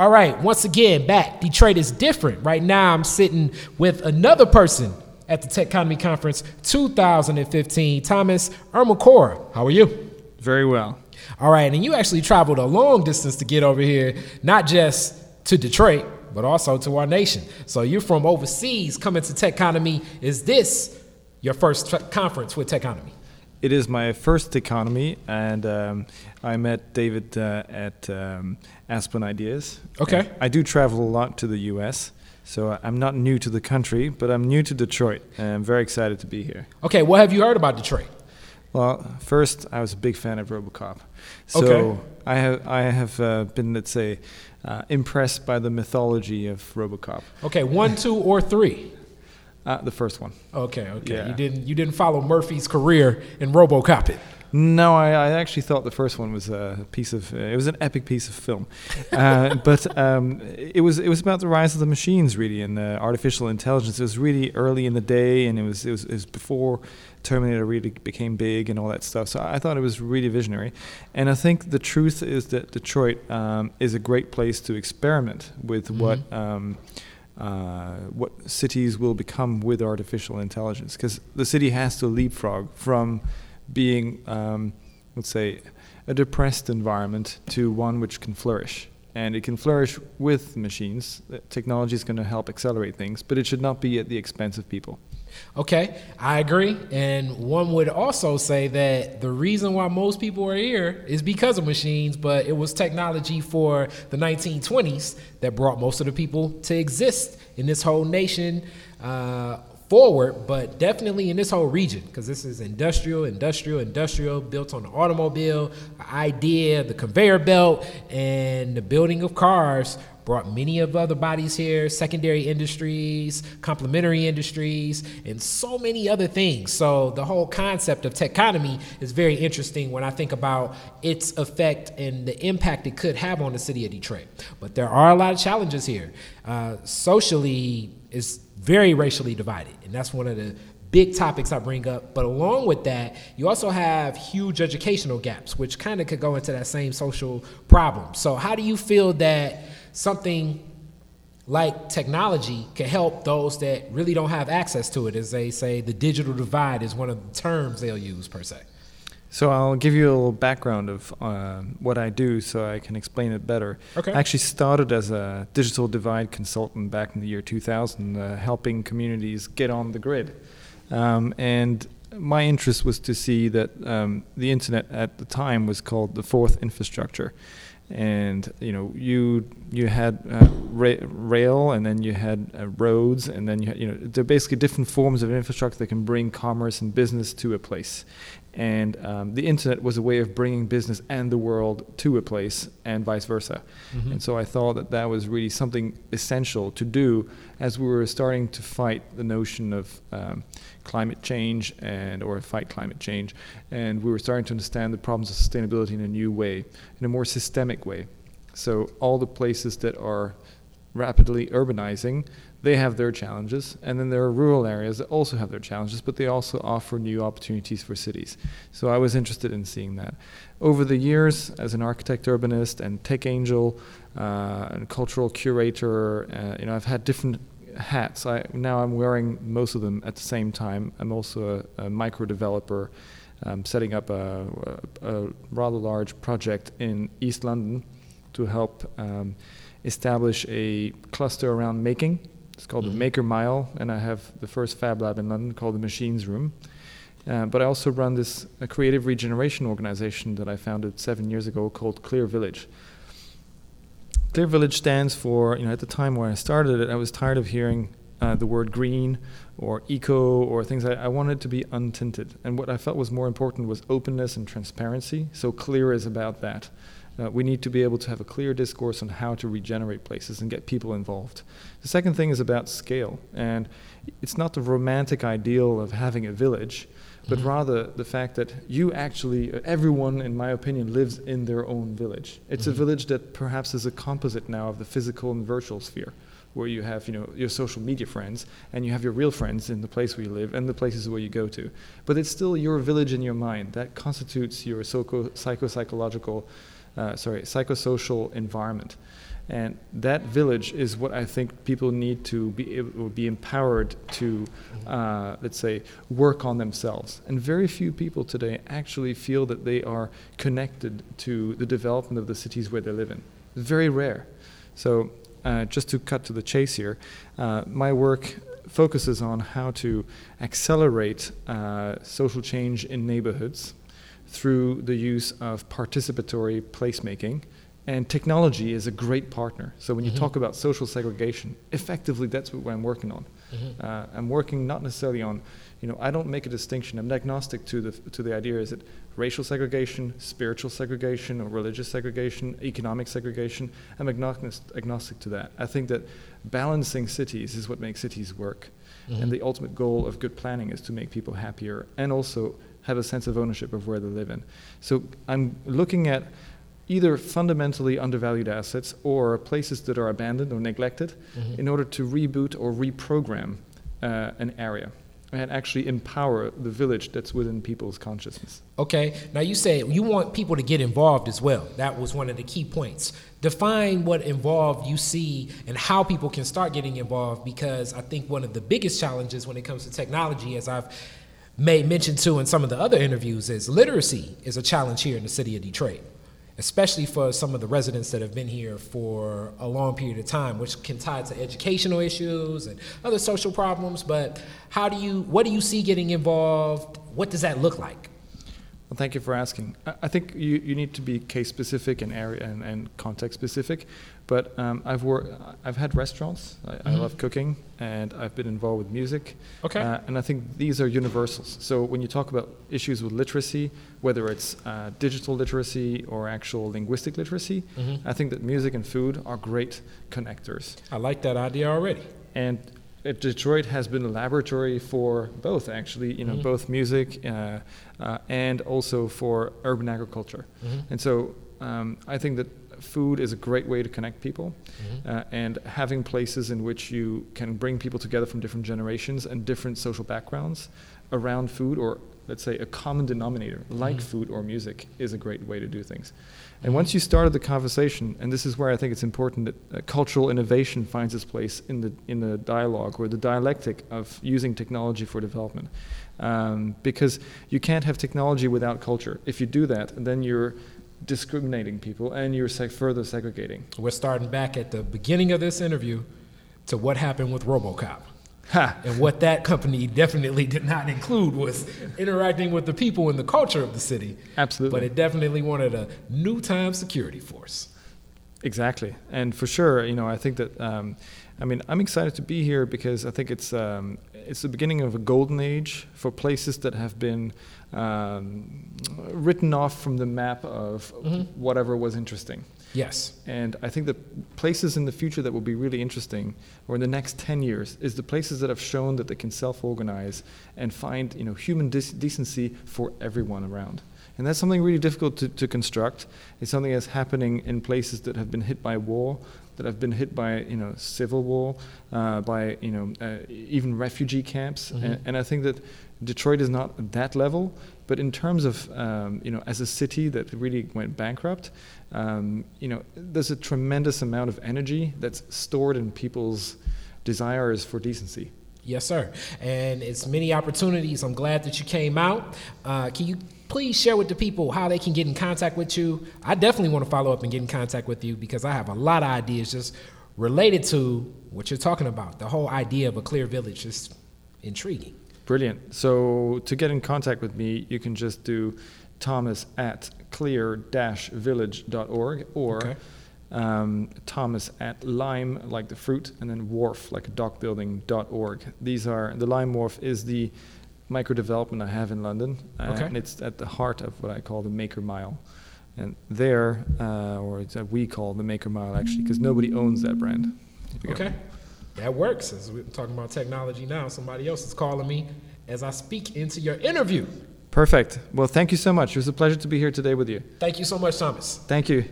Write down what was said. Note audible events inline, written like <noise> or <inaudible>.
All right, once again, back. Detroit is different. Right now, I'm sitting with another person at the Techonomy Conference 2015, Thomas Ermacora. How are you? Very well. All right, and you actually traveled a long distance to get over here, not just to Detroit, but also to our nation. So you're from overseas coming to Techonomy. Is this your first conference with Techonomy? It is my first Techonomy, and um, I met David uh, at um, Aspen Ideas. Okay. And I do travel a lot to the U.S., so I'm not new to the country, but I'm new to Detroit, and I'm very excited to be here. Okay, what have you heard about Detroit? Well, first, I was a big fan of RoboCop, so Okay. I have I have uh, been, let's say, uh, impressed by the mythology of RoboCop. Okay, one, two, or three? Uh, the first one. Okay, okay. Yeah. You didn't you didn't follow Murphy's career in RoboCop it. No, I, I actually thought the first one was a piece of. Uh, it was an epic piece of film, uh, <laughs> but um, it was it was about the rise of the machines, really, and uh, artificial intelligence. It was really early in the day, and it was it was, it was before Terminator really became big and all that stuff. So I thought it was really visionary, and I think the truth is that Detroit um, is a great place to experiment with what. Um, uh, what cities will become with artificial intelligence because the city has to leapfrog from being, um, let's say, a depressed environment to one which can flourish. And it can flourish with machines. Technology is going to help accelerate things, but it should not be at the expense of people. Okay, I agree. And one would also say that the reason why most people are here is because of machines, but it was technology for the 1920s that brought most of the people to exist in this whole nation uh, forward, but definitely in this whole region, because this is industrial, industrial, industrial, built on the automobile, the idea, the conveyor belt, and the building of cars brought many of other bodies here, secondary industries, complementary industries, and so many other things. So the whole concept of techonomy is very interesting when I think about its effect and the impact it could have on the city of Detroit. But there are a lot of challenges here. Uh, socially, it's very racially divided, and that's one of the big topics I bring up. But along with that, you also have huge educational gaps, which kind of could go into that same social problem. So, how do you feel that something like technology can help those that really don't have access to it? As they say, the digital divide is one of the terms they'll use per se. So I'll give you a little background of uh, what I do so I can explain it better. Okay. I actually started as a digital divide consultant back in the year 2000, uh, helping communities get on the grid. Um, and my interest was to see that um, the internet at the time was called the fourth infrastructure. And you know, you you had uh, ra- rail, and then you had uh, roads, and then you had, you know, they're basically different forms of infrastructure that can bring commerce and business to a place and um, the internet was a way of bringing business and the world to a place and vice versa. And so i thought that that was really something essential to do as we were starting to fight the notion of um, climate change and or fight climate change. And we were starting to understand the problems of sustainability in a new way in a more systemic way. So all the places that are rapidly urbanizing, they have their challenges. And then there are rural areas that also have their challenges, but they also offer new opportunities for cities. So I was interested in seeing that. Over the years, as an architect urbanist and tech angel uh, and cultural curator, uh, you know, I've had different hats. I, now I'm wearing most of them at the same time. I'm also a, a micro developer. um, setting up a, a, a rather large project in East London to help um, establish a cluster around making. It's called the Maker Mile, and I have the first Fab Lab in London called the Machines Room. Uh, but I also run this a creative regeneration organization that I founded seven years ago called Clear Village. Clear Village stands for, you know, at the time where I started it, I was tired of hearing uh, the word green or eco or things. I, I wanted it to be untinted. And what I felt was more important was openness and transparency. So Clear is about that. Uh, we need to be able to have a clear discourse on how to regenerate places and get people involved. The second thing is about scale. And it's not the romantic ideal of having a village, but rather the fact that you actually, uh, everyone, in my opinion, lives in their own village. It's a village that perhaps is a composite now of the physical and virtual sphere, where you have, you know, your social media friends and you have your real friends in the place where you live and the places where you go to. But it's still your village in your mind that constitutes your psycho-psychological, uh, sorry, psychosocial environment. And that village is what I think people need to be be empowered to, uh, let's say, work on themselves. And very few people today actually feel that they are connected to the development of the cities where they live in. It's Very rare. So, uh, just to cut to the chase here, uh, my work focuses on how to accelerate uh, social change in neighborhoods through the use of participatory placemaking and technology is a great partner. So when you mm-hmm. talk about social segregation, effectively that's what I'm working on. Mm-hmm. Uh, I'm working not necessarily on, you know, I don't make a distinction. I'm agnostic to the to the idea is it racial segregation, spiritual segregation, or religious segregation, economic segregation. I'm agnostic, agnostic to that. I think that balancing cities is what makes cities work, mm-hmm. and the ultimate goal of good planning is to make people happier and also have a sense of ownership of where they live in. So I'm looking at either fundamentally undervalued assets or places that are abandoned or neglected mm-hmm. in order to reboot or reprogram uh, an area and actually empower the village that's within people's consciousness. Okay. Now you say you want people to get involved as well. That was one of the key points. Define what involved you see and how people can start getting involved because I think one of the biggest challenges when it comes to technology as I've made mention to in some of the other interviews is literacy is a challenge here in the city of Detroit especially for some of the residents that have been here for a long period of time, which can tie to educational issues and other social problems. But how do you, what do you see getting involved? What does that look like? Well, thank you for asking. I think you, you need to be case specific and area and, and context specific. But um, I've worked, I've had restaurants. I, mm-hmm. I, love cooking, and I've been involved with music. Okay. Uh, and I think these are universals. So when you talk about issues with literacy, whether it's uh, digital literacy or actual linguistic literacy, mm-hmm. I think that music and food are great connectors. I like that idea already. And Detroit has been a laboratory for both, actually, you know, mm-hmm. both music uh, uh, and also for urban agriculture. Mm-hmm. And so um, I think that food is a great way to connect people, mm-hmm. uh, and having places in which you can bring people together from different generations and different social backgrounds around food, or let's say a common denominator like mm-hmm. food or music, is a great way to do things. And mm-hmm. once you started the conversation, and this is where I think it's important that uh, cultural innovation finds its place in the in the dialogue or the dialectic of using technology for development, um, because you can't have technology without culture. If you do that, then you're discriminating people and you're seg- further segregating. We're starting back at the beginning of this interview to what happened with Robocop. Ha. And what that company definitely did not include was interacting with the people and the culture of the city. Absolutely. But it definitely wanted a new time security force. Exactly. And for sure, you know, I think that, um, I mean, I'm excited to be here because I think it's, um, it's the beginning of a golden age for places that have been um, written off from the map of mm-hmm. whatever was interesting. Yes. And I think the places in the future that will be really interesting, or in the next 10 years, is the places that have shown that they can self organize and find you know, human de- decency for everyone around. And that's something really difficult to, to construct. It's something that's happening in places that have been hit by war, that have been hit by you know civil war, uh, by you know uh, even refugee camps, mm-hmm. and, and, I think that Detroit is not at that level, but in terms of um, you know as a city that really went bankrupt, um, you know there's a tremendous amount of energy that's stored in people's desires for decency. Yes, sir. And it's many opportunities. I'm glad that you came out. Uh, can you please share with the people how they can get in contact with you? I definitely want to follow up and get in contact with you because I have a lot of ideas just related to what you're talking about. The whole idea of a clear village is intriguing. Brilliant. So to get in contact with me, you can just do thomas at clear-village.org or okay. Um, thomas at lime, like the fruit, and then wharf, like a dock building.org. These are, the lime wharf is the micro development I have in London, uh, okay. and it's at the heart of what I call the Maker Mile. And there, uh, or it's what we call the Maker Mile actually, because nobody owns that brand. Okay that works. As we're talking about technology now, somebody else is calling me as I speak into your interview. Perfect. Well, thank you so much. It was a pleasure to be here today with you. Thank you so much, Thomas. Thank you.